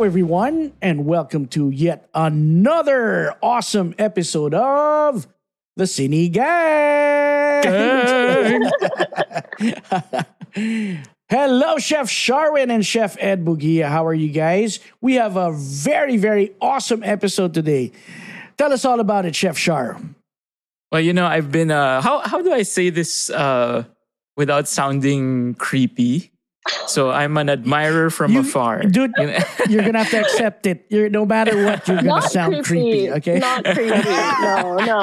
Hello, everyone, and welcome to yet another awesome episode of the Cine Gang. Hello, Chef Sharwin and Chef Ed Bugia. How are you guys? We have a very, very awesome episode today. Tell us all about it, Chef Shar. Well, you know, I've been uh how how do I say this uh without sounding creepy? So I'm an admirer from You- afar. Dude, You know? you're gonna have to accept it. You're no matter what, you're gonna Not sound creepy. Okay. Not creepy. No, no.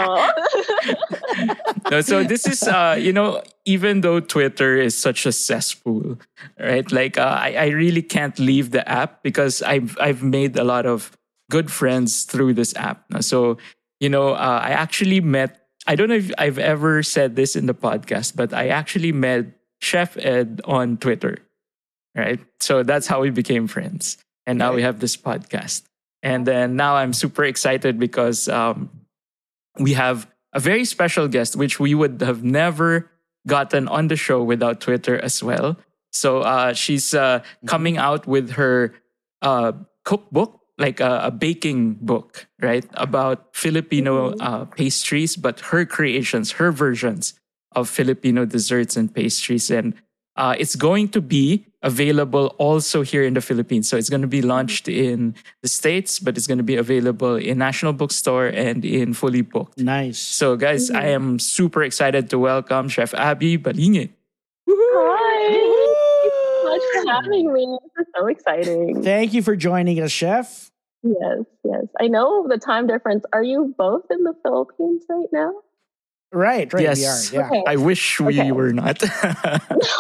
no, so this is uh you know even though Twitter is such a cesspool, right? Like uh, I I really can't leave the app because I've I've made a lot of good friends through this app. So you know uh, I actually met I don't know if I've ever said this in the podcast, but I actually met Chef Ed on Twitter, right? So that's how we became friends, and now we have this podcast. And then now I'm super excited because um, we have a very special guest, which we would have never gotten on the show without Twitter as well. So uh, she's uh, coming out with her uh, cookbook, like a, a baking book, right, about Filipino uh, pastries, but her creations, her versions of Filipino desserts and pastries. And uh, it's going to be available also here in the Philippines. So it's going to be launched in the States, but it's going to be available in National Bookstore and in Fully Booked. Nice. So, guys, I am super excited to welcome Chef Abi Balingit. Hi. Thank you so much for having me. This is so exciting. Thank you for joining us, Chef. Yes, yes. I know the time difference. Are you both in the Philippines right now? Right, right. Yes. We are. Yeah. Okay. I wish we Okay. were not.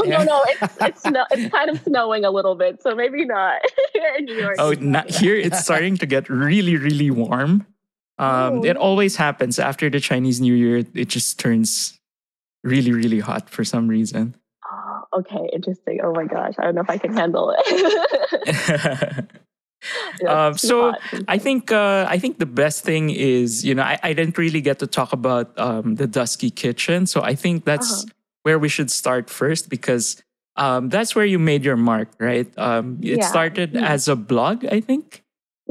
No, no, no. It's it's snow, it's kind of snowing a little bit, so maybe not here in New York. oh, not here it's starting to get really, really warm. Um, Oh. It always happens after the Chinese New Year. It just turns really, really hot for some reason. Oh, okay, interesting. Oh my gosh, I don't know if I can handle it. Yeah, Um, so. I think uh, I think the best thing is you know I, I didn't really get to talk about um, the Dusky Kitchen, so I think that's Uh-huh. where we should start first because um, that's where you made your mark, right? Um, it Yeah. started Mhm. as a blog, I think,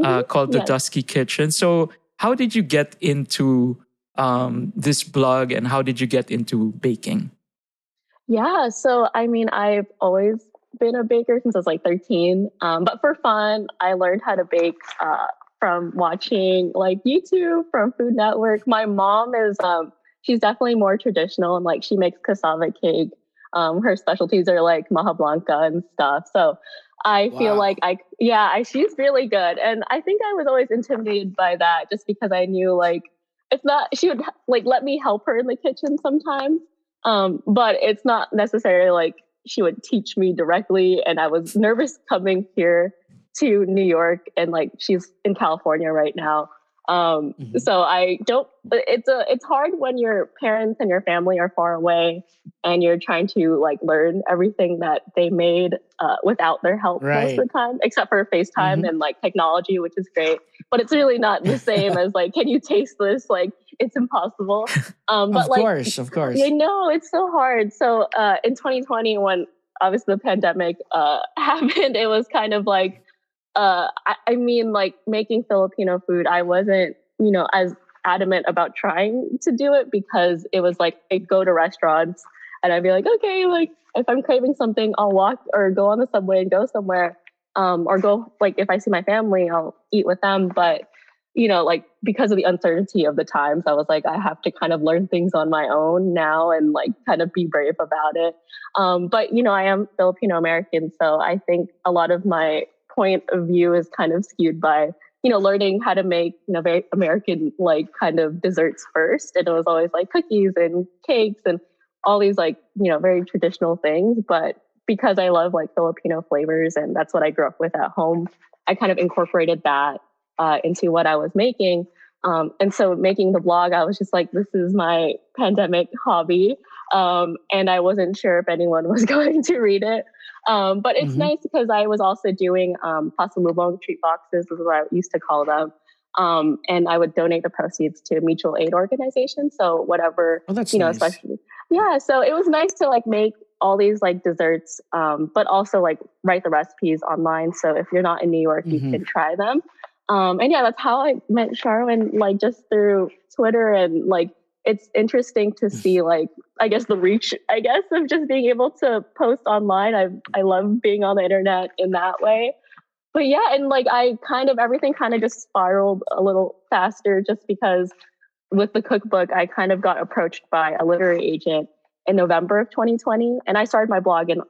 uh, Mhm, called the yes. Dusky Kitchen. So how did you get into um, this blog, and how did you get into baking? Yeah, so I mean, I've always been a baker since I was like 13. Um, but for fun, I learned how to bake uh, from watching like YouTube, from Food Network. My mom is, um, she's definitely more traditional and like she makes cassava cake. Um, her specialties are like maja blanca and stuff. So I feel like I, yeah, I, she's really good. And I think I was always intimidated by that just because I knew like, it's not, she would like let me help her in the kitchen sometimes. Um, but it's not necessarily like she would teach me directly. And I was nervous coming here to New York and like she's in California right now. Um, Mhm. so I don't, it's a, it's hard when your parents and your family are far away and you're trying to like learn everything that they made uh, without their help most of the time, except for FaceTime Mhm. and like technology, which is great. But it's really not the same as like, can you taste this? Like, it's impossible. Um, but of like, course, of course. I know it's so hard. So uh, in 2020, when obviously the pandemic uh, happened, it was kind of like, uh, I, I mean, like making Filipino food. I wasn't, you know, as adamant about trying to do it because it was like I'd go to restaurants and I'd be like, okay, like if I'm craving something, I'll walk or go on the subway and go somewhere, um, or go like if I see my family, I'll eat with them. But you know, like because of the uncertainty of the times, I was like, I have to kind of learn things on my own now and like kind of be brave about it. Um, but you know, I am Filipino American, so I think a lot of my point of view is kind of skewed by you know learning how to make you know very American like kind of desserts first, and it was always like cookies and cakes and all these like you know very traditional things, but because I love like Filipino flavors and that's what I grew up with at home, I kind of incorporated that uh, into what I was making. Um, and so making the blog, I was just like, this is my pandemic hobby. Um, and I wasn't sure if anyone was going to read it. Um, but it's Mhm. nice because I was also doing um, pasalubong treat boxes, is what I used to call them. Um, and I would donate the proceeds to mutual aid organizations. So whatever Oh, you know, nice. especially yeah. So it was nice to like make all these like desserts, um, but also like write the recipes online. So if you're not in New York, Mhm. you can try them. Um, and yeah, that's how I met Sharwin, like just through Twitter and like it's interesting to see like I guess the reach I guess of just being able to post online. I I love being on the internet in that way. But yeah, and like I kind of everything kind of just spiraled a little faster just because with the cookbook I kind of got approached by a literary agent in November of 2020 and I started my blog in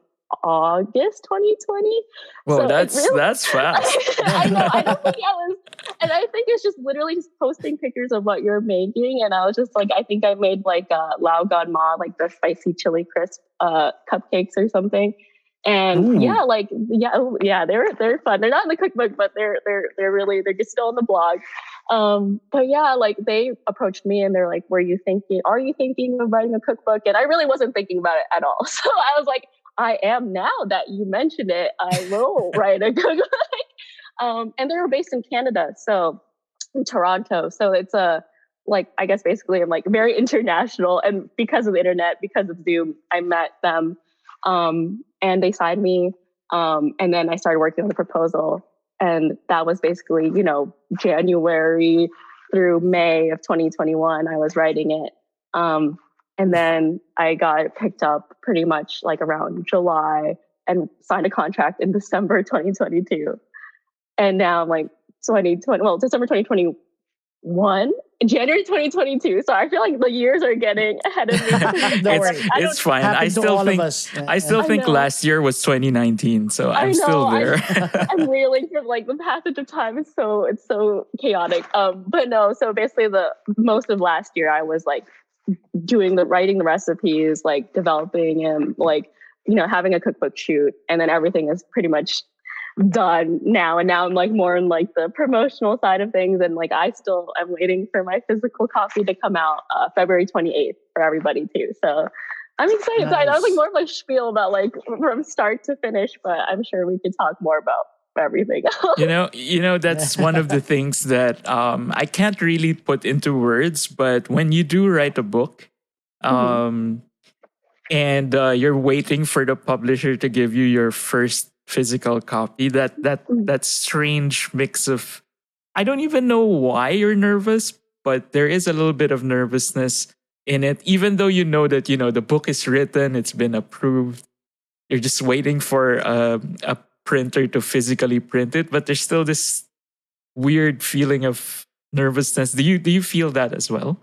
August 2020. Well, So that's really- that's fast. I know. I don't think I was, and I think it's just literally just posting pictures of what you're making, and I was just like, I think I made like a Lao Gan Ma, like the spicy chili crisp uh, cupcakes or something. And Ooh. yeah, like yeah, oh, yeah, they're they're fun. They're not in the cookbook, but they're they're they're really they're just still on the blog. Um, but yeah, like they approached me and they're like, "Were you thinking? Are you thinking of writing a cookbook?" And I really wasn't thinking about it at all. So I was like, I am now that you mention it. I will write a cookbook. Um, and they were based in Canada, so in Toronto. So it's a like I guess basically I'm like very international. And because of the internet, because of Zoom, I met them, um, and they signed me. Um, and then I started working on the proposal, and that was basically you know January through May of 2021. I was writing it. Um, and then I got picked up pretty much like around July and signed a contract in December 2022. And now I'm like 2020, well, December 2021, January 2022. So I feel like the years are getting ahead of me. Don't it's I it's fine. I still think us. I still I think know. last year was 2019, so I I'm still know, I- there. I'm reeling from like the passage of time is so it's so chaotic. Um, but no, so basically the most of last year I was like doing the writing the recipes, like developing and like you know having a cookbook shoot, and then everything is pretty much done now. And now I'm like more in like the promotional side of things, and like I still am waiting for my physical copy to come out uh, February 28th for everybody too. So. I'm excited. So I know it's like more of a spiel about like from start to finish, but I'm sure we could talk more about everything else. you know you know that's one of the things that um, i can't really put into words but when you do write a book Mm-hmm. um, and uh, you're waiting for the publisher to give you your first physical copy that that Mm. that strange mix of i don't even know why you're nervous but there is a little bit of nervousness in it even though you know that you know the book is written it's been approved you're just waiting for a, a printer to physically print it but there's still this weird feeling of nervousness do you do you feel that as well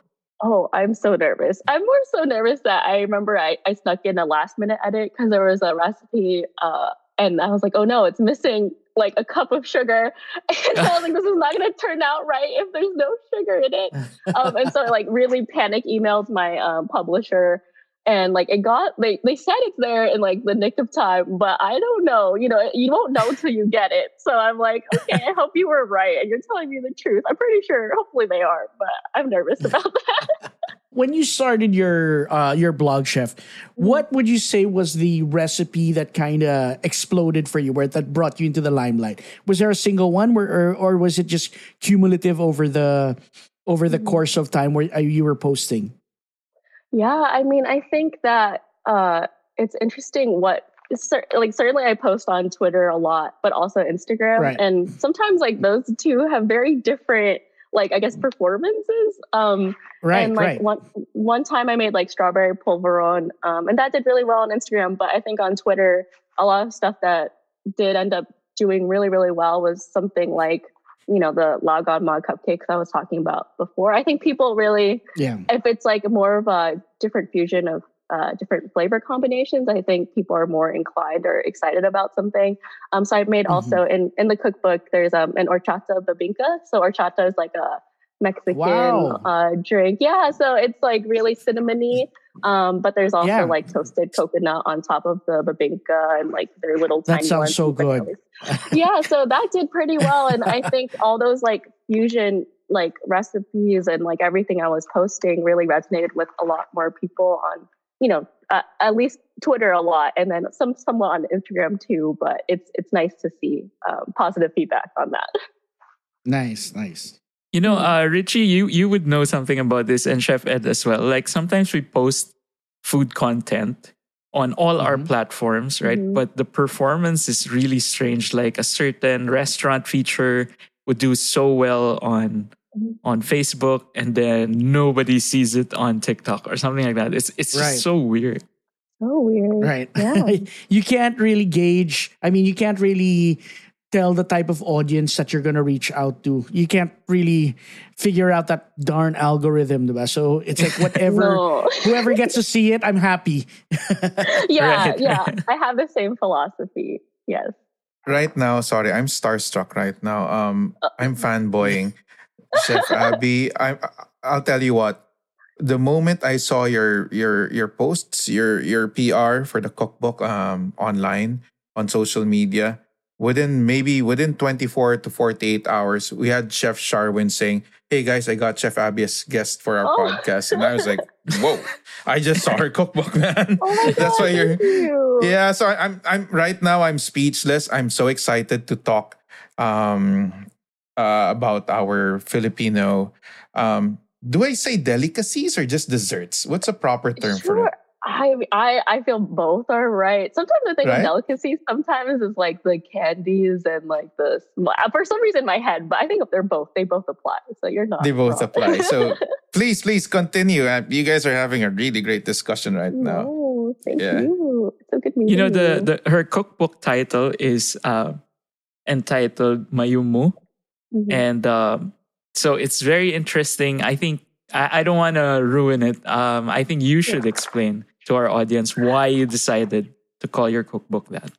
Oh, I'm so nervous. I'm more so nervous that I remember I, I snuck in a last minute edit because there was a recipe uh, and I was like, oh no, it's missing like a cup of sugar. And I was like, this is not going to turn out right if there's no sugar in it. Um, and so I like really panic emailed my um, publisher and like it got they they said it's there in like the nick of time but i don't know you know you won't know till you get it. So i'm like okay i hope you were right and you're telling me the truth. I'm pretty sure hopefully they are but i'm nervous about that. When you started your uh, your blog, chef, what would you say was the recipe that kind of exploded for you, where that brought you into the limelight? Was there a single one, where, or, or was it just cumulative over the over the course of time where uh, you were posting? Yeah, I mean, I think that uh, it's interesting what like certainly I post on Twitter a lot, but also Instagram, Right. and sometimes like those two have very different like I guess performances. Um, Right, and like right. one one time I made like strawberry polvoron, um, and that did really well on Instagram. But I think on Twitter, a lot of stuff that did end up doing really really well was something like you know the Lao Gan Ma cupcakes I was talking about before. I think people really Yeah. if it's like more of a different fusion of uh, different flavor combinations, I think people are more inclined or excited about something. Um, so I made Mm-hmm. also in in the cookbook there's um an horchata bibingka. So horchata is like a Mexican Wow. uh, drink. Yeah, so it's like really cinnamony. Um, but there's also Yeah. like toasted coconut on top of the bibingka and like their little That tiny sounds so good. yeah, so that did pretty well. And I think all those like fusion like recipes and like everything I was posting really resonated with a lot more people on, you know, uh, at least Twitter a lot, and then some somewhat on Instagram too. But it's it's nice to see um, positive feedback on that. Nice, nice. You know, uh, Richie, you you would know something about this, and Chef Ed as well. Like sometimes we post food content, on all our Mhm. platforms, right? Mhm. But the performance is really strange. Like a certain restaurant feature would do so well on Mhm. on Facebook, and then nobody sees it on TikTok or something like that. It's it's Right. just so weird. So weird. Right. Yeah. you can't really gauge. I mean, you can't really tell the type of audience that you're going to reach out to. You can't really figure out that darn algorithm, diba? So it's like whatever, No. whoever gets to see it, I'm happy. yeah, Right. yeah. I have the same philosophy. Yes. Right now, sorry, I'm starstruck right now. Um, I'm fanboying. Chef Abi, I I'll tell you what. The moment I saw your your your posts, your your PR for the cookbook um online on social media, within maybe within 24 to 48 hours, we had Chef Sharwin saying, Hey guys, I got Chef Abby as guest for our Oh. podcast. And I was like, Whoa, I just saw her cookbook, man. Oh That's why you're you. yeah so I- i'm i'm right now i'm speechless i'm so excited to talk um uh, about our filipino um do i say delicacies or just desserts what's a proper term for it I, I I feel both are right. Sometimes I think Right? delicacies. Sometimes it's like the candies and like the for some reason in my head, but I think they're both. They both apply. So you're not. they both wrong. apply so please please continue Uh, you guys are having a really great discussion right now No, thank Yeah. you. It's so good meeting You know the, the her cookbook title is uh, entitled Mayumu. Mhm. and um, so it's very interesting. I think I, I don't want to ruin it. Um, I think you should explain to our audience why you decided to call your cookbook that.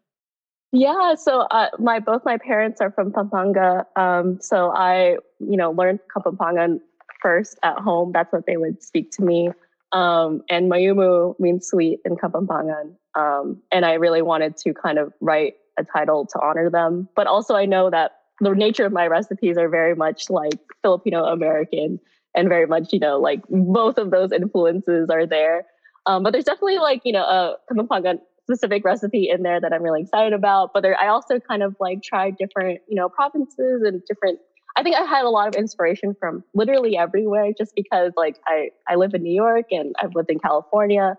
Yeah, so uh, my both my parents are from Pampanga. Um, so I, you know, learned Kapampangan first at home. That's what they would speak to me. Um, and Mayumu means sweet in Kapampangan. Um, and I really wanted to kind of write a title to honor them. But also, I know that the nature of my recipes are very much like Filipino American and very much, you know, like both of those influences are there. Um, but there's definitely like, you know, a Kapampangan specific recipe in there that I'm really excited about. But there, I also kind of like tried different, you know, provinces and different. I think I had a lot of inspiration from literally everywhere, just because like I I live in New York and I've lived in California.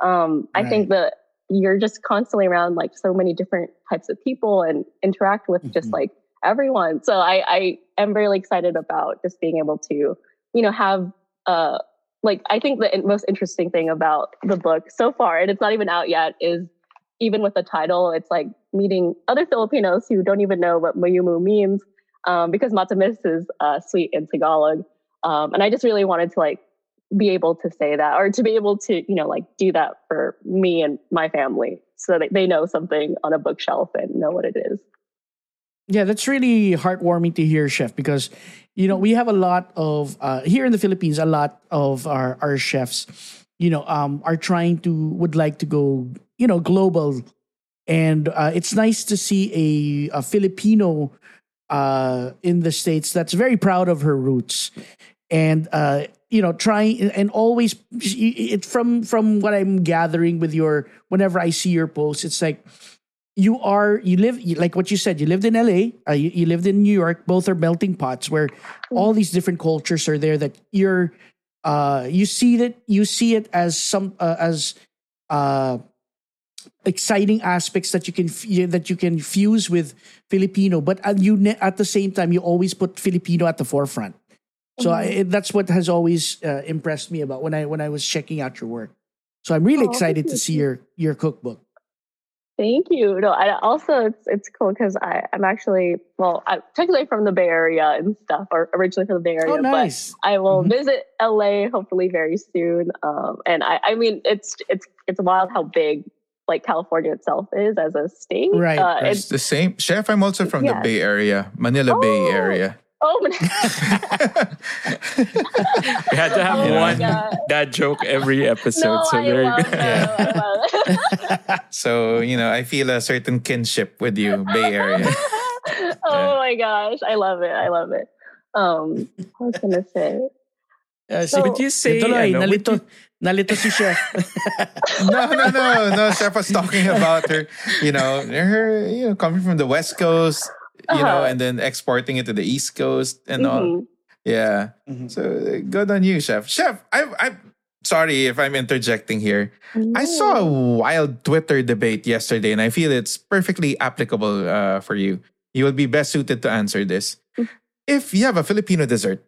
Um, I think that you're just constantly around like so many different types of people and interact with just Mhm. like everyone. So I I am really excited about just being able to you know have uh like I think the most interesting thing about the book so far, and it's not even out yet, is even with the title, it's like meeting other Filipinos who don't even know what mayumu means, um, because matamis is uh, sweet in Tagalog, um, and I just really wanted to like be able to say that or to be able to you know like do that for me and my family, so that they know something on a bookshelf and know what it is. Yeah, that's really heartwarming to hear, Chef, because you know we have a lot of uh, here in the Philippines. A lot of our our chefs, you know, um, are trying to would like to go, you know, global, and uh, it's nice to see a, a Filipino uh, in the states that's very proud of her roots, and uh, you know, trying and always it from from what I'm gathering with your whenever I see your posts, it's like you are you live like what you said you lived in la uh, you, you lived in new york. Both are melting pots where all these different cultures are there that you're uh you see that you see it as some uh, as uh exciting aspects that you can f- that you can fuse with filipino. But at you ne- at the same time you always put filipino at the forefront. So I, that's what has always uh, impressed me about when i when i was checking out your work. So i'm really Oh, excited to see your your cookbook Thank you. No, I also it's it's cool because I I'm actually well I'm technically from the Bay Area and stuff, or originally from the Bay Area, oh nice but I will Mhm. visit LA hopefully very soon. Um, and I I mean it's it's it's wild how big like California itself is as a state. Right, Uh, it's the same chef i'm also from the bay area manila bay Oh. area oh, We had to have Oh my one God. dad joke every episode. no, so I there you love go. that. I love it. so you know i feel a certain kinship with you bay area oh my gosh, I love it. I love it. Um, what was I gonna say? Uh, So- Would you say Tuloy, ano, nalito, you- nalito si Chef. no, no, no, no. Chef was talking about her, you know, her, you know, coming from the West Coast, you know, Uh-huh. and then exporting it to the East Coast and all. Mhm. Yeah. Mhm. So good on you, Chef. Chef, I, I'm sorry if I'm interjecting here. I saw a wild Twitter debate yesterday, and I feel it's perfectly applicable uh, for you. You will be best suited to answer this. If you have a Filipino dessert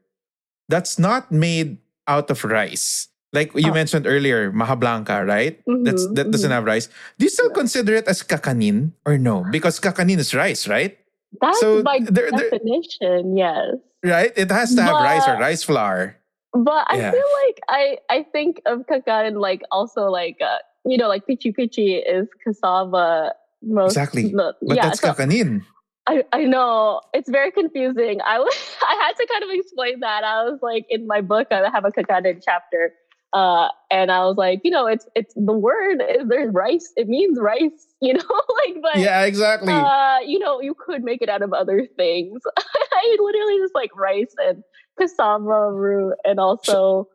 that's not made out of rice, like you Oh. mentioned earlier, maja blanca, right? That's Mhm, that doesn't mhm. have rice. Do you still consider it as kakanin or no? Because kakanin is rice, right? That's So by there- there- definition, yes. Right? It has to have rice or rice flour. But I Yeah. feel like I I think of kakanin like also like uh, you know like pichi pichi is cassava most Exactly. the- But yeah that's so kakanin. I I know it's very confusing. I was I had to kind of explain that. I was like in my book I have a kakanin chapter. Uh, and I was like, you know, it's it's the word is there's rice. It means rice, you know, like but Yeah, exactly. uh, you know, you could make it out of other things. I literally just like rice and cassava root and also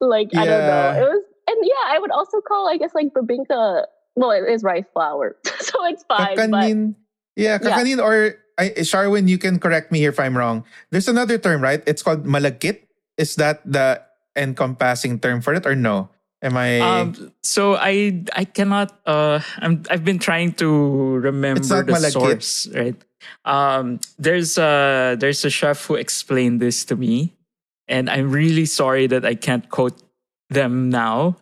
like I don't know. It was and yeah, I would also call I guess like bibingka well it is rice flour. so it's fine. Kakanin. Yeah, Yeah. kakanin or I, Sharwin, you can correct me here if I'm wrong. There's another term, right? It's called malagkit. Is that the encompassing term for it or no? Am I Um, so I I cannot. Uh, I'm I've been trying to remember the malagkit. source. Right. Um, there's a there's a chef who explained this to me, and I'm really sorry that I can't quote them now.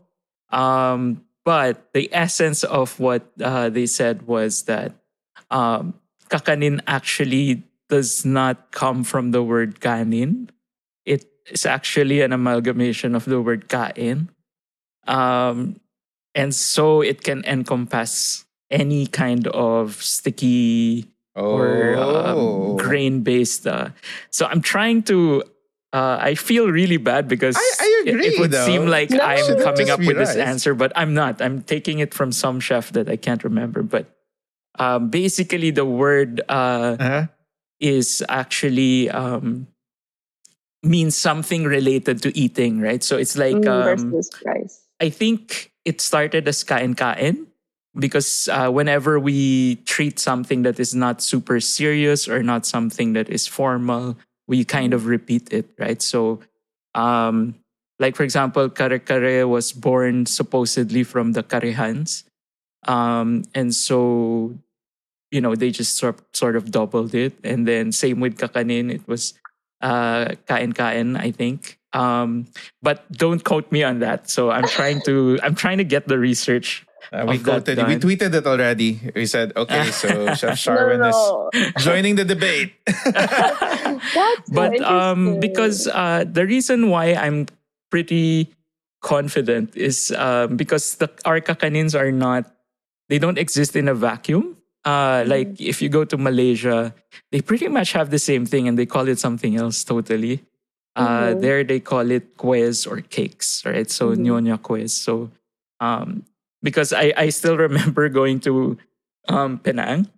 Um, but the essence of what uh, they said was that um, kakanin actually does not come from the word kanin. Is actually an amalgamation of the word kain. Um, and so it can encompass any kind of sticky or Oh. um, grain based. Uh, so I'm trying to. Uh, I feel really bad because I- I it- it, would though. seem like No. I'm coming up with this answer, but I'm not. I'm taking it from some chef that I can't remember. But um, basically, the word uh, Uh-huh. is actually um, means something related to eating, right? So it's like mm, um, versus. I think it started as kain kain because uh, whenever we treat something that is not super serious or not something that is formal, we kind of repeat it, right? So, um, like for example, kare kare was born supposedly from the karehans, um, and so you know they just sort sort of doubled it, and then same with kakanin, it was uh, kain kain, I think. Um, but don't quote me on that. So I'm trying to I'm trying to get the research. Uh, we Of that quoted, we tweeted it already. We said, okay, so Chef No, Sharwin no. is joining the debate. That's so but um, because uh, the reason why I'm pretty confident is um, because the our kakanins are not they don't exist in a vacuum. Uh, Mm-hmm. like if you go to Malaysia, they pretty much have the same thing and they call it something else totally. Uh, Mhm. There they call it kuih or cakes, right? So Mhm. nyonya kuih. So um, because I I still remember going to um, Penang,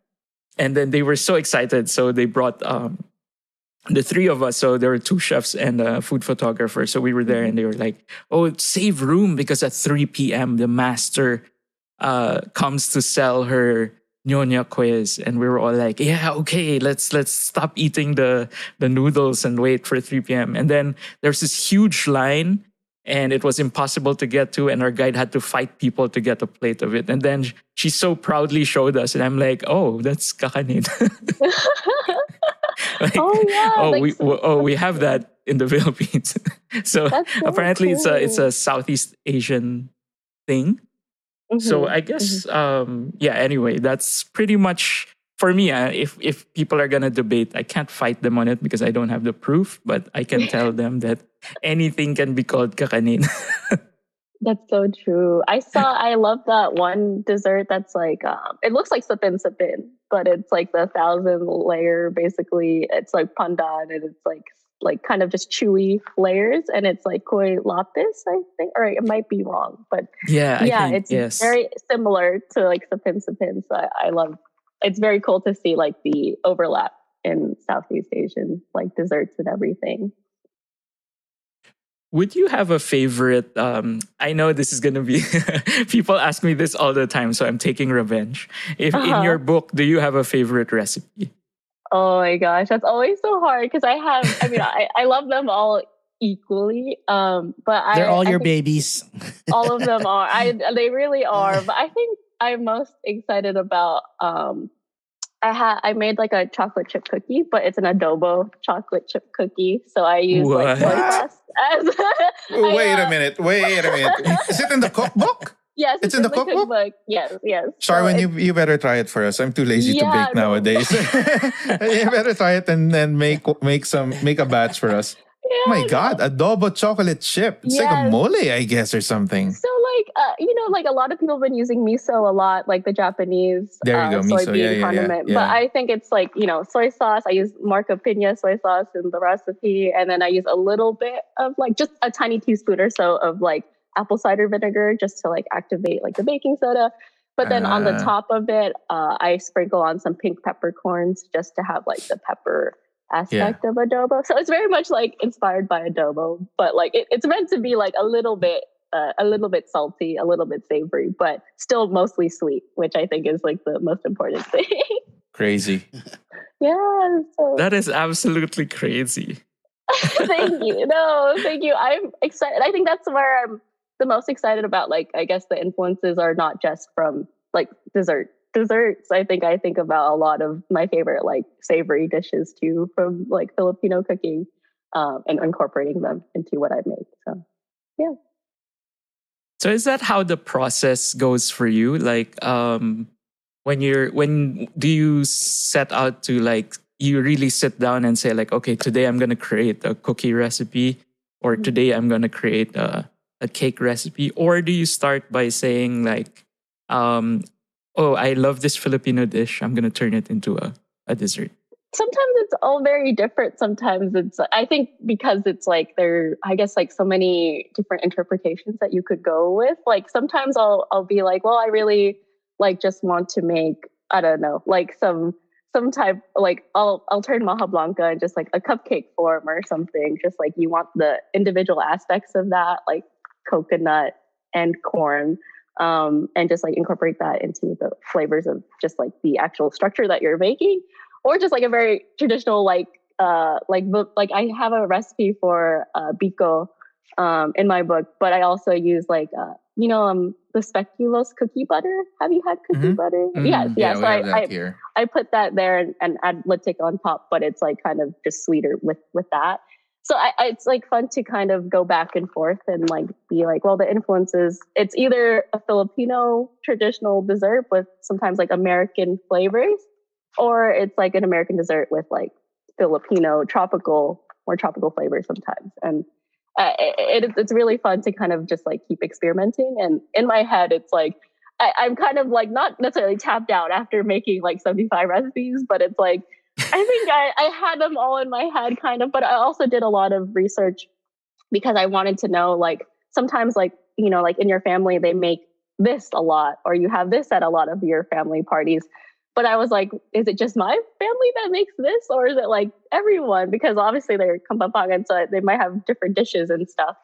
and then they were so excited, so they brought um, the three of us. So there were two chefs and a food photographer. So we were there, and they were like, "Oh, save room because at 3 p.m. the master uh, comes to sell her." Nyonya kuih and we were all like yeah okay let's let's stop eating the the noodles and wait for 3 p.m and then there's this huge line and it was impossible to get to and our guide had to fight people to get a plate of it. And then she so proudly showed us and i'm like oh that's kakanin. Like, oh yeah. oh like, we so- oh we have that in the philippines. So so apparently it's a it's a southeast asian thing so Mhm, i guess um yeah anyway that's pretty much for me uh, if if people are gonna debate i can't fight them on it because i don't have the proof but i can tell them that anything can be called kakanin That's so true. I saw. I love that one dessert that's like. Um, it looks like sapin sapin, but it's like the thousand layer. Basically, it's like pandan, and it's like like kind of just chewy layers, and it's like kuih lapis, I think, or it might be wrong, but yeah I yeah, think, it's yes very similar to like sapin sapin. So I, I love. It's very cool to see like the overlap in Southeast Asian like desserts and everything. Would you have a favorite? Um, I know this is gonna be people ask me this all the time, so I'm taking revenge. If in Uh-huh. your book, do you have a favorite recipe? Oh my gosh, that's always so hard because I have. I mean, I, I love them all equally. Um, but I, They're all I your babies. all of them are. I they really are. But I think I'm most excited about. Um, I had I made like a chocolate chip cookie, but it's an adobo chocolate chip cookie. So I use like soy sauce as. I, Wait uh, a minute. Wait a minute. Is it in the cookbook? Yes, It's in the cookbook? Yes, yes. So you you better try it for us. I'm too lazy to bake no. nowadays. you better try it and then make make some make a batch for us. yeah, Oh my god, adobo chocolate chip. It's like a mole, I guess, or something. So like uh, you know, like a lot of people have been using miso a lot, like the Japanese There you uh, go, miso. soybean Yeah, yeah, yeah, condiment. yeah. But I think it's like you know soy sauce. I use Marca Piña soy sauce in the recipe, and then I use a little bit of like just a tiny teaspoon or so of like apple cider vinegar just to like activate like the baking soda. But then on the Ah. top of it, uh, I sprinkle on some pink peppercorns just to have like the pepper aspect of adobo. So it's very much like inspired by adobo, but like it, it's meant to be like a little bit, uh, a little bit salty, a little bit savory, but still mostly sweet, which I think is like the most important thing. Crazy. yeah. So That is absolutely crazy. thank you. No, thank you. I'm excited. I think that's where I'm the most excited about. Like, I guess the influences are not just from like dessert. Desserts, I think I think about a lot of my favorite like savory dishes too from like Filipino cooking um, and incorporating them into what I make. So yeah. So is that how the process goes for you? Like um when you're when do you set out to like you really sit down and say like okay today I'm going to create a cookie recipe or Mhm. today I'm going to create a a cake recipe or do you start by saying like um oh I love this Filipino dish I'm going to turn it into a a dessert. sometimes it's all very different. Sometimes it's I think because it's like there I guess like so many different interpretations that you could go with. Like sometimes I'll I'll be like, well, I really like just want to make I don't know, like some some type like I'll I'll turn Maja Blanca in just like a cupcake form or something. Just like you want the individual aspects of that, like coconut and corn. Um, and just like incorporate that into the flavors of just like the actual structure that you're making or just like a very traditional like uh like book like i have a recipe for uh biko um in my book but i also use like uh you know um the speculoos cookie butter have you had cookie Mhm. butter Mm, yes Yeah, yes so I, I. I put that there and, and add latik on top, but it's like kind of just sweeter with with that. So I, I, it's like fun to kind of go back and forth and like be like, well, the influences. It's either a Filipino traditional dessert with sometimes like American flavors, or it's like an American dessert with like Filipino tropical or tropical flavors sometimes. And uh, it, it, it's really fun to kind of just like keep experimenting. And in my head, it's like I, I'm kind of like not necessarily tapped out after making like 75 recipes, but it's like I think I, I had them all in my head kind of, but I also did a lot of research because I wanted to know like sometimes like, you know, like in your family they make this a lot or you have this at a lot of your family parties. But I was like, is it just my family that makes this or is it like everyone? Because obviously they're Kapampangan, so they might have different dishes and stuff.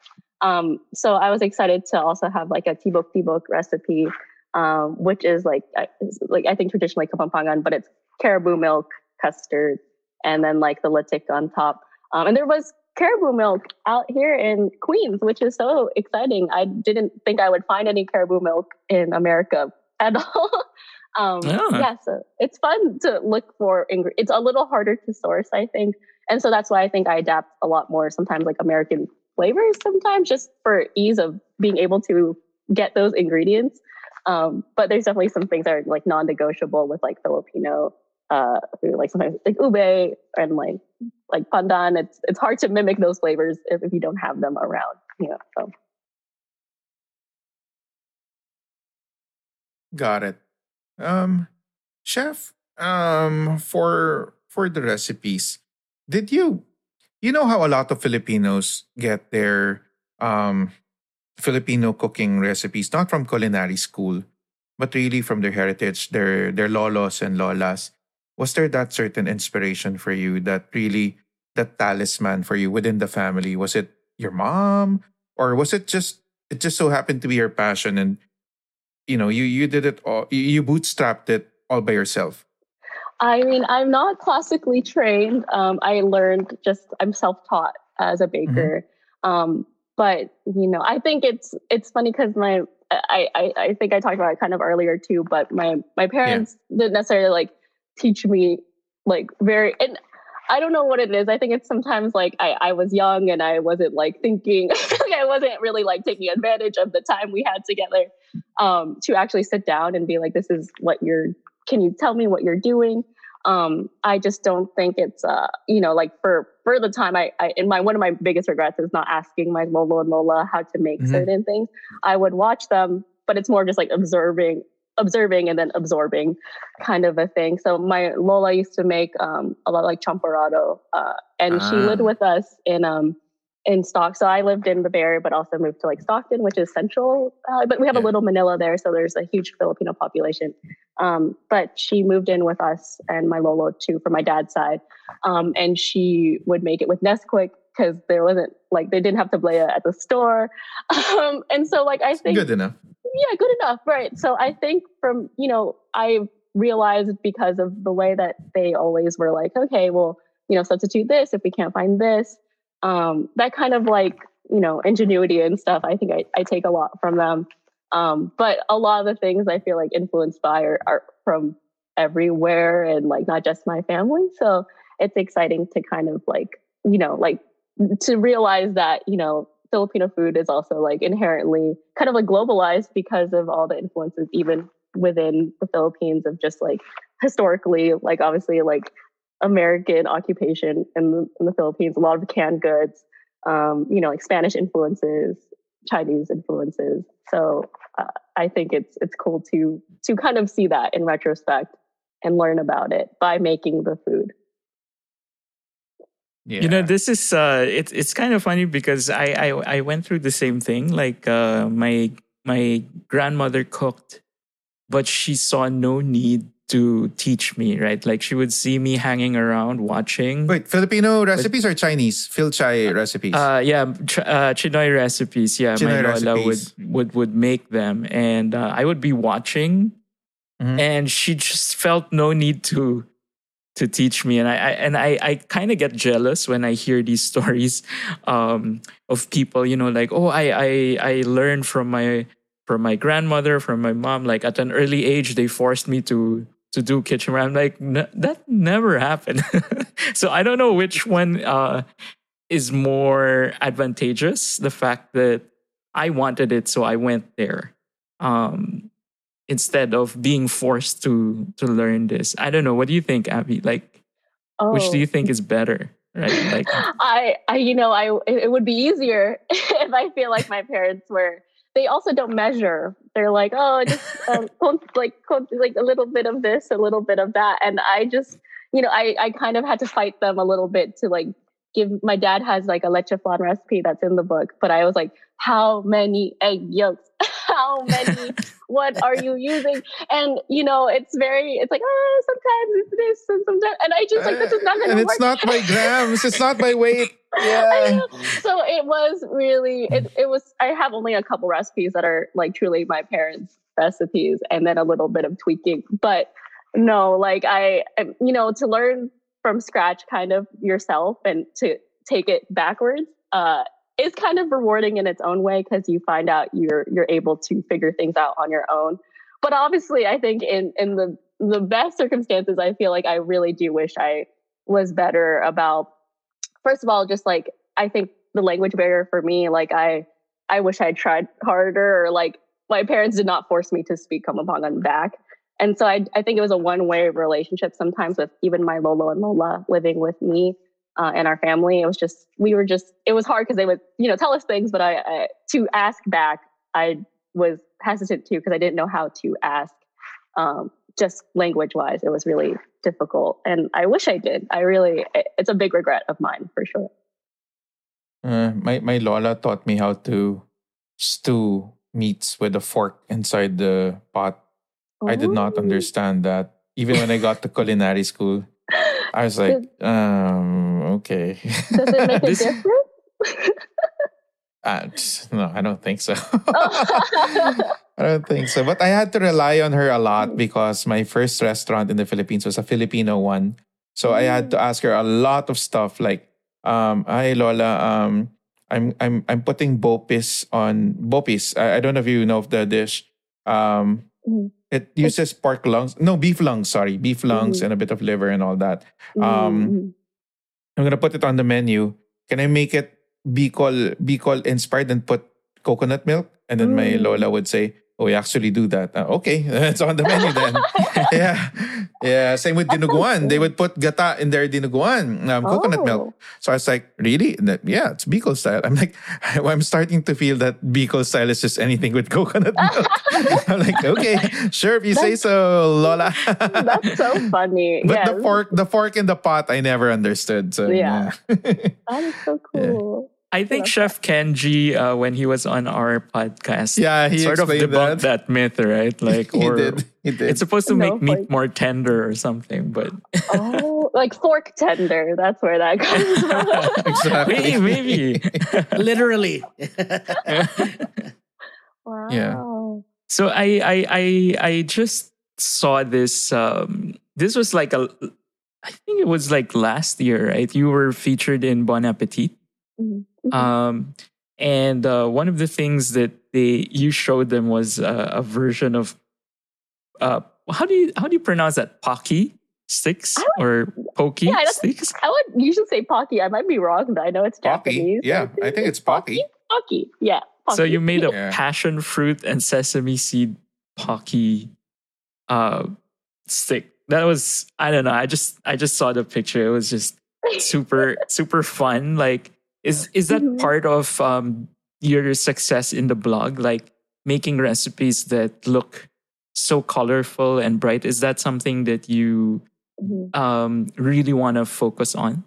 Um, so I was excited to also have like a tibok tibok recipe um, which is like I- like I think traditionally kapampangan, but it's carabao milk, custard, and then like the latik on top. Um, and there was carabao milk out here in Queens, which is so exciting. I didn't think I would find any carabao milk in America at all. um, Ah. Yeah, so it's fun to look for. Ingre- it's a little harder to source, I think, and so that's why I think I adapt a lot more. Sometimes like American flavors, sometimes just for ease of being able to get those ingredients. Um, but there's definitely some things that are like non-negotiable with like Filipino, uh, like sometimes like ube and like like pandan. It's it's hard to mimic those flavors if, if you don't have them around. You know, so Got it. Um, chef, um, for for the recipes, did you you know how a lot of Filipinos get their um Filipino cooking recipes not from culinary school, but really from their heritage, their their lolos and lolas. Was there that certain inspiration for you that really that talisman for you within the family? Was it your mom, or was it just it just so happened to be your passion and you know you you did it all you- bootstrapped it all by yourself I mean, I'm not classically trained. Um, I learned just I'm self-taught as a baker. Um, but you know, I think it's it's funny because my I, I I think I talked about it kind of earlier too. But my my parents didn't necessarily like teach me like very and I don't know what it is. I think it's sometimes like I, I was young and I wasn't like thinking, I wasn't really like taking advantage of the time we had together um, to actually sit down and be like, this is what you're, can you tell me what you're doing? Um, I just don't think it's, uh, you know, like for, for the time I, I, in my, one of my biggest regrets is not asking my Lolo and Lola how to make Mhm. certain things. I would watch them, but it's more just like observing observing and then absorbing kind of a thing. So my Lola used to make um, a lot like champorado, uh, and she lived Ah. with us in um, in Stock. So I lived in the Bay Area, but also moved to like Stockton, which is central. Uh, but we have a little Manila there, so there's a huge Filipino population. Um, but she moved in with us and my Lolo too from my dad's side, um, and she would make it with Nesquik because there wasn't like they didn't have to tablea at the store, um, and so like I think Good enough. Yeah, good enough. Right. So I think from, you know, I realized because of the way that they always were like, okay, well, you know, substitute this if we can't find this. Um, that kind of like, you know, ingenuity and stuff, I think I, I take a lot from them. Um, but a lot of the things I feel like influenced by are, are from everywhere and like not just my family. So it's exciting to kind of like, you know, like to realize that, you know, Filipino food is also like inherently kind of like globalized because of all the influences even within the Philippines of just like historically, like obviously like American occupation in the, in the Philippines, a lot of canned goods, um, you know, like Spanish influences, Chinese influences. So uh, I think it's it's cool to to kind of see that in retrospect and learn about it by making the food. Yeah. You know, this is uh it's it's kind of funny because I I, I went through the same thing. Like uh my my grandmother cooked, but she saw no need to teach me, right? Like she would see me hanging around watching. Wait, Filipino recipes or Chinese? Phil Chai recipes? Uh, yeah, ch- uh, Chinoy recipes. Yeah, Chinoy my Lola would, recipes. would would make them, and uh, I would be watching, Mhm. and she just felt no need to to teach me, and I, I and I I kind of get jealous when I hear these stories um, of people, you know, like oh I I I learned from my from my grandmother, from my mom, like at an early age they forced me to to do kitchen. I'm like that never happened. so I don't know which one. Uh, is more advantageous. The fact that I wanted it, so I went there, um, instead of being forced to to learn this. I don't know. What do you think, Abi? Like, Oh. which do you think is better? Right? Like, I, I, you know, I it would be easier if I feel like my parents were. They also don't measure. They're like, oh, just um, like like a little bit of this, a little bit of that, and I just, you know, I I kind of had to fight them a little bit to like give. My dad has like a leche flan recipe that's in the book, but I was like, how many egg yolks? How many? what are you using? And you know, it's very. It's like, oh, sometimes it's this, and sometimes, and I just like this is not going to and work. it's not by grams. It's not by weight. Yeah. so it was really it, it was i have only a couple recipes that are like truly my parents recipes and then a little bit of tweaking but no like i I- you know to learn from scratch kind of yourself and to take it backwards uh is kind of rewarding in its own way because you find out you're you're able to figure things out on your own but obviously i think in in the the best circumstances i feel like i really do wish i was better about first of all, just like I think the language barrier for me, like I I wish I'd tried harder or like my parents did not force me to speak Kapampangan back. And so I I think it was a one way relationship sometimes with even my Lolo and Lola living with me uh, and our family. It was just we were just it was hard because they would you know tell us things, but I, I to ask back I was hesitant too because I didn't know how to ask. Um, just language wise, it was really difficult, and I wish I did. I really, it- it's a big regret of mine for sure. Uh, my my Lola taught me how to stew meats with a fork inside the pot. I did not understand that. Even when I got to culinary school, I was like, um, okay. Does it make a This- difference? Uh, no, I don't think so. Oh. I don't think so. But I had to rely on her a lot because my first restaurant in the Philippines was a Filipino one. So I had to ask her a lot of stuff like, um, hi Lola, um, I'm I'm I'm putting bopis on bopis. I, I don't know if you know of the dish. Um, Mhm. It uses pork lungs, no beef lungs. Sorry, beef lungs Mhm. and a bit of liver and all that. Um, Mhm. I'm gonna put it on the menu. Can I make it Bicol Bicol inspired and put coconut milk? And then my Mm. Lola would say, "Oh, we actually do that." Uh, okay, it's on the menu then. yeah, yeah. Same with dinuguan. They would put gata in their dinuguan, um, coconut milk. Oh. So I was like, really? Yeah, it's Bicol style. I'm like, I'm starting to feel that Bicol style is just anything with coconut milk. I'm like, okay, sure, if you say so, Lola. That's so funny. But yes. the fork, the fork in the pot, I never understood. So Yeah. yeah. That is so cool. I think love Chef Kenji, uh, when he was on our podcast, Yeah, he sort of debunked that. that. myth, right? Like, he or did. He did. it's supposed to No, make meat like- more tender or something, but Oh, like fork tender. That's where that comes from. exactly. maybe, maybe. Literally. wow. Yeah. So I I I I just saw this. Um, this was like a, I think it was like last year, right? You were featured in Bon Appetit, Mhm. um, and uh, one of the things that they you showed them was uh, a version of, uh, how do you how do you pronounce that? Pocky sticks or pokey Yeah, I sticks? I would usually say Pocky. I might be wrong, but I know it's Pocky. Japanese. Yeah, I think it's Pocky. Pocky. Yeah. So you made a Yeah. passion fruit and sesame seed pocky uh stick. That was I don't know. I just I just saw the picture. It was just super super fun. Like is is that Mhm. part of um your success in the blog? Like making recipes that look so colorful and bright. Is that something that you Mhm. um really want to focus on?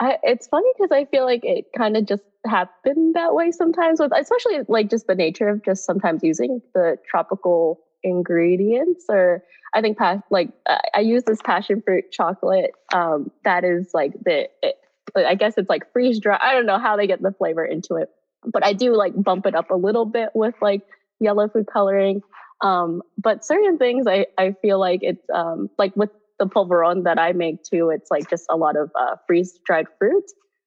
I, it's funny because I feel like it kind of just happened that way sometimes with, especially like just the nature of just sometimes using the tropical ingredients. Or I think pa- like I, I use this passion fruit chocolate um, that is like the, it, I guess it's like freeze dry. I don't know how they get the flavor into it, but I do like bump it up a little bit with like yellow food coloring. Um, but certain things I, I feel like it's um, like with the polvoron that I make too, it's like just a lot of uh, freeze dried fruit.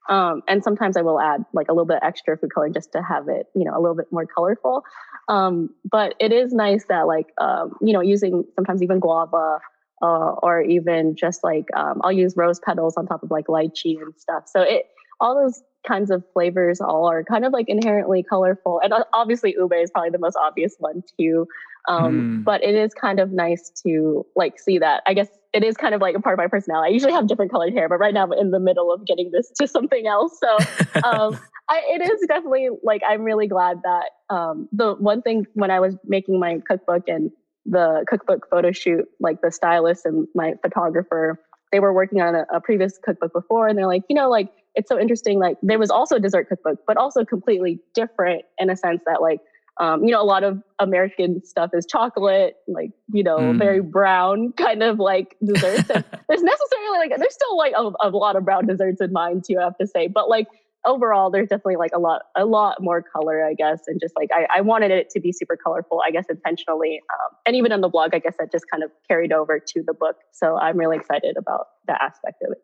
Um, and sometimes I will add like a little bit extra food coloring just to have it, you know, a little bit more colorful. Um, but it is nice that like, um, you know, using sometimes even guava uh, or even just like um, I'll use rose petals on top of like lychee and stuff. So it all those kinds of flavors all are kind of like inherently colorful. And uh, obviously ube is probably the most obvious one too. Um, Mm. But it is kind of nice to like see that. I guess it is kind of like a part of my personality. I usually have different colored hair, but right now I'm in the middle of getting this to something else. So um, I, it is definitely like I'm really glad that um, the one thing when I was making my cookbook and the cookbook photo shoot, like the stylist and my photographer, they were working on a, a previous cookbook before, and they're like, you know, like it's so interesting. Like there was also a dessert cookbook, but also completely different in a sense that like. Um, you know, a lot of American stuff is chocolate, like, you know, Mm. very brown kind of like desserts. And there's necessarily like, there's still like a, a lot of brown desserts in mine too, I have to say. But like overall, there's definitely like a lot, a lot more color, I guess. And just like, I, I wanted it to be super colorful, I guess, intentionally. Um, and even in the blog, I guess that just kind of carried over to the book. So I'm really excited about that aspect of it.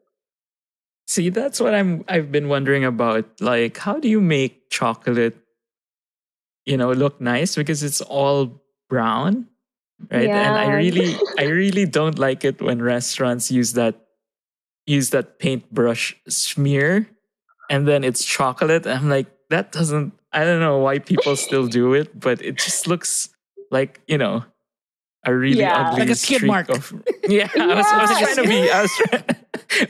See, that's what I'm I've been wondering about. Like, how do you make chocolate, you know, look nice? Because it's all brown. Right. And I really I really don't like it when restaurants use that use that paintbrush smear and then it's chocolate. I'm like, that doesn't I don't know why people still do it, but it just looks like, you know, a really Yeah. ugly Like a skid streak mark. Of, yeah, I was, I was trying to be I was trying,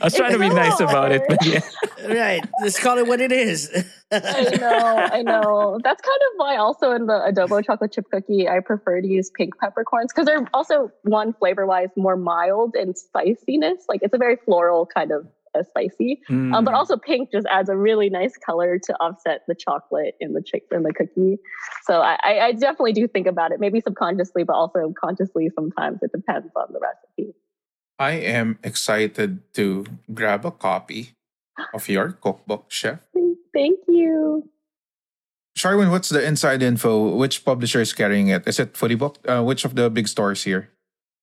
I was trying to be nice about it, but yeah. right. Let's call it what it is. I know, I know. That's kind of why also in the adobo chocolate chip cookie, I prefer to use pink peppercorns because they're also one flavor wise more mild and spiciness. Like it's a very floral kind of uh, spicy, um, but Mm. also pink just adds a really nice color to offset the chocolate in the chick in the cookie. So I, I, I definitely do think about it, maybe subconsciously, but also consciously. Sometimes it depends on the recipe. I am excited to grab a copy of your cookbook, chef. Thank you. Sharwin, what's the inside info? Which publisher is carrying it? Is it fully booked? Uh, which of the big stores here?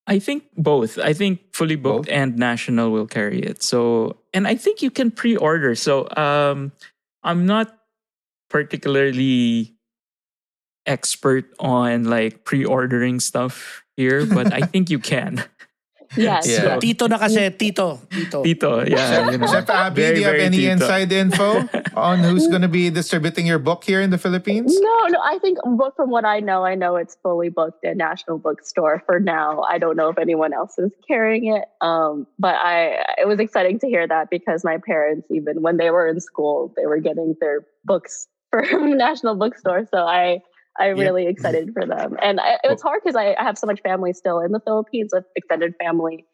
I think both. I think fully booked Both? and national will carry it. So, and I think you can pre-order. So, um, I'm not particularly expert on like pre-ordering stuff here, but I think you can. Yes. Yeah. yes. Tito na kasi, Tito. Tito. Tito, yeah. you know. Chef Abi, Very, do you have any Tito. inside info on who's going to be distributing your book here in the Philippines? No, no. I think, but from what I know, I know it's fully booked at National Bookstore for now. I don't know if anyone else is carrying it. Um, but I, it was exciting to hear that because my parents, even when they were in school, they were getting their books from National Bookstore. So I, I'm really excited for them. And I, it was hard because I, I have so much family still in the Philippines, a extended family.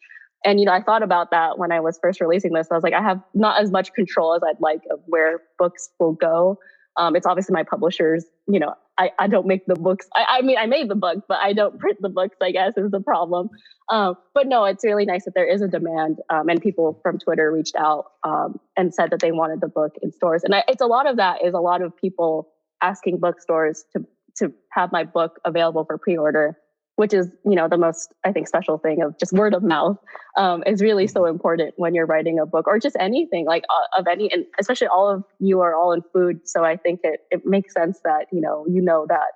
And you know, I thought about that when I was first releasing this. I was like, I have not as much control as I'd like of where books will go. Um, it's obviously my publishers. You know, I, I don't make the books. I, I mean, I made the book, but I don't print the books. I guess is the problem. Um, but no, it's really nice that there is a demand, um, and people from Twitter reached out um, and said that they wanted the book in stores. And I, it's a lot of that is a lot of people asking bookstores to to have my book available for pre-order which is you know the most i think special thing of just word of mouth um, is really so important when you're writing a book or just anything like uh, of any and especially all of you are all in food so i think it, it makes sense that you know you know that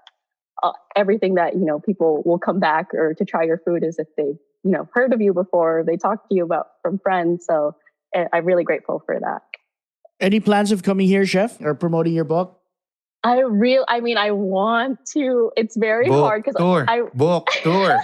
uh, everything that you know people will come back or to try your food is if they've you know heard of you before they talked to you about from friends so eh, i'm really grateful for that Any plans of coming here, chef, or promoting your book? I real i mean i want to it's very hard because i Book tour.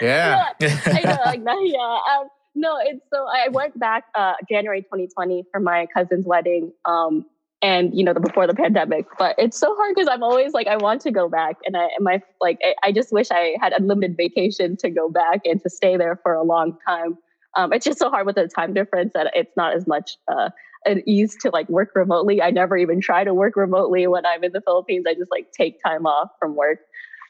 Yeah. I know, like that. Yeah. Um, no, it's so I went back uh, January 2020 for my cousin's wedding. Um, and you know, the before the pandemic, but it's so hard because I'm always like, I want to go back, and I my like, I, I just wish I had unlimited vacation to go back and to stay there for a long time. Um, it's just so hard with the time difference that it's not as much uh, an ease to like work remotely. I never even try to work remotely when I'm in the Philippines. I just like take time off from work.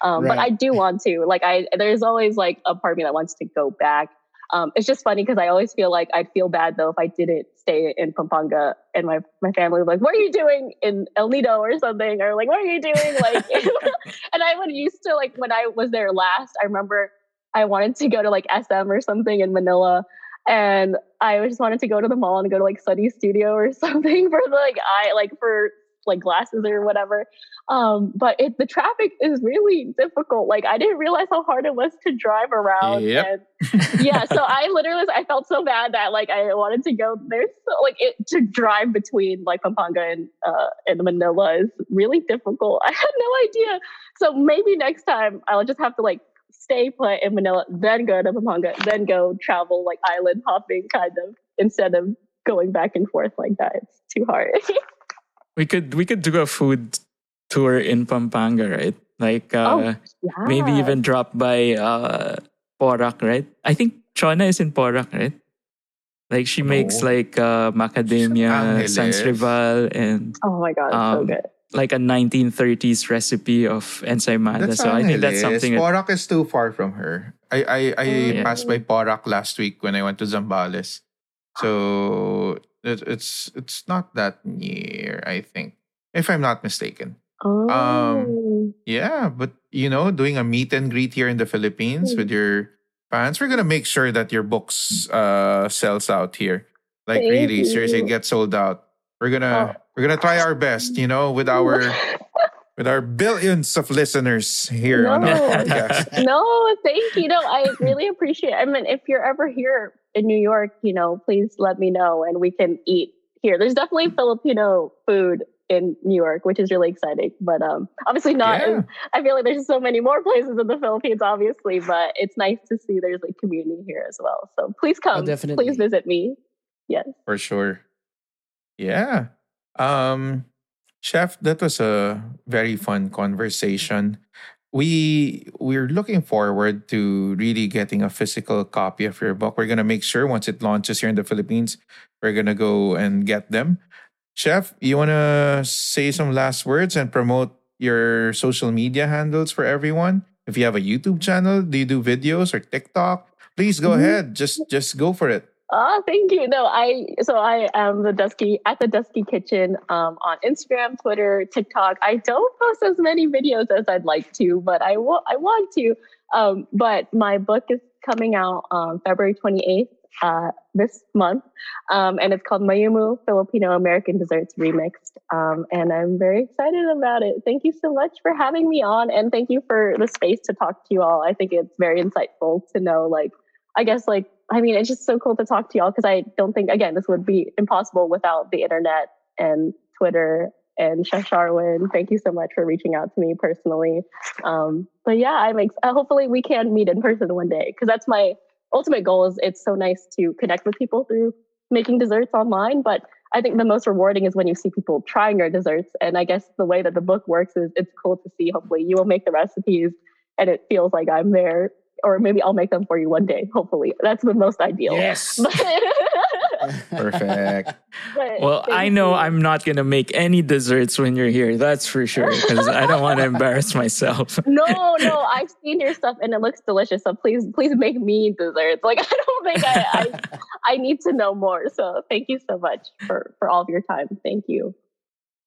Um, But I do want to. Like, I there's always like a part of me that wants to go back. Um, it's just funny because I always feel like I'd feel bad though if I didn't stay in Pampanga and my my family was like, "What are you doing in El Nido or something?" Or like, "What are you doing?" Like, and I would used to like when I was there last. I remember I wanted to go to like SM or something in Manila. And I just wanted to go to the mall and go to like Sunny Studio or something for like I like for like glasses or whatever. Um, but it, the traffic is really difficult. Like I didn't realize how hard it was to drive around. Yep. And yeah, so I literally I felt so bad that like I wanted to go there. So like it to drive between like Pampanga and uh and Manila is really difficult. I had no idea. So maybe next time I'll just have to like stay put in Manila, then go to Pampanga, then go travel like island hopping kind of instead of going back and forth like that. It's too hard. we could we could do a food tour in Pampanga, right? Like uh, maybe Yeah. even drop by uh Porac, right? I think Chona is in Porac, right? Like she makes No. like uh, macadamia, Angeles. sans rival, and Oh my god, so Um, good. Like a 1930s recipe of ensaymada. That's so I think that's something. That, Porac is too far from her. I I, I Oh. passed by Porac last week when I went to Zambales. So it, it's it's not that near, I think, if I'm not mistaken. Oh. um, Yeah, but you know, doing a meet and greet here in the Philippines with your fans, we're gonna make sure that your books uh sells out here. Like Thank really, seriously, you. get sold out. We're gonna we're gonna try our best, you know, with our with our billions of listeners here on our No. podcast. no, thank you. No, I really appreciate it. I mean, if you're ever here in New York, you know, please let me know and we can eat here. There's definitely Filipino food in New York, which is really exciting. But um obviously not Yeah. I feel like there's so many more places in the Philippines, obviously, but it's nice to see there's like community here as well. So please come. definitely. Please visit me. Yes. For sure. Yeah. Um Chef, that was a very fun conversation. We we're looking forward to really getting a physical copy of your book. We're gonna make sure once it launches here in the Philippines, we're gonna go and get them. Chef, you wanna say some last words and promote your social media handles for everyone? If you have a YouTube channel, do you do videos or TikTok? Please go Mhm. ahead. Just just go for it. Oh, thank you. No, I so I am the Dusky at the Dusky Kitchen um, on Instagram, Twitter, TikTok. I don't post as many videos as I'd like to, but I wa- I want to. Um, but my book is coming out um, February 28th uh, this month, um, and it's called Mayumu Filipino American Desserts Remixed. Um, and I'm very excited about it. Thank you so much for having me on, and thank you for the space to talk to you all. I think it's very insightful to know, like, I guess, like, I mean, it's just so cool to talk to y'all because I don't think, again, this would be impossible without the internet and Twitter and Chef Sharwin. Thank you so much for reaching out to me personally. Um, but yeah, I'm ex- uh, hopefully we can meet in person one day because that's my ultimate goal. Is it's so nice to connect with people through making desserts online, but I think the most rewarding is when you see people trying your desserts. And I guess the way that the book works is it's cool to see. Hopefully, you will make the recipes, and it feels like I'm there or maybe I'll make them for you one day. Hopefully, that's the most ideal. Yes. Perfect. But Well, I know you. I'm not gonna make any desserts when you're here. That's for sure, because I don't want to embarrass myself. No, no, I've seen your stuff and it looks delicious. So please, please make me desserts. Like I don't think I, I, I need to know more. So thank you so much for for all of your time. Thank you.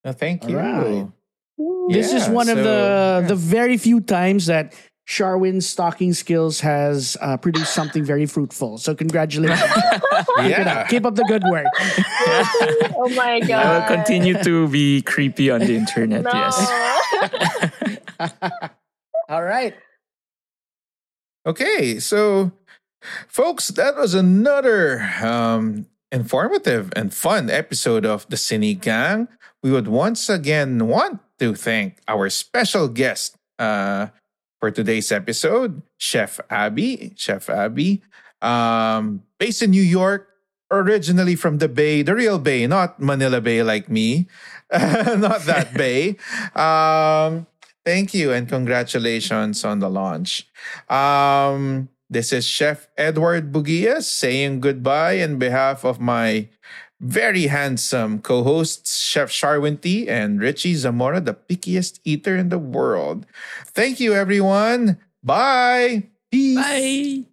No, thank you. right. This is Yeah, one of the yeah. the very few times that Sharwin's stocking skills has uh, produced something very fruitful. So congratulations. Keep Yeah. up. Keep up the good work. oh my god! I will continue to be creepy on the internet. No. Yes. All right. Okay, so folks, that was another um, informative and fun episode of the Cine Gang. We would once again want to thank our special guest uh, for today's episode, Chef Abi. Chef Abi, um, based in New York, originally from the Bay, the real Bay, not Manila Bay like me, not that Bay. Um, thank you and congratulations on the launch. Um, this is Chef Edward Bugias saying goodbye on behalf of my very handsome co-hosts Chef Sharwin Tee and Richie Zamora, the pickiest eater in the world. Thank you, everyone. Bye. Peace. Bye.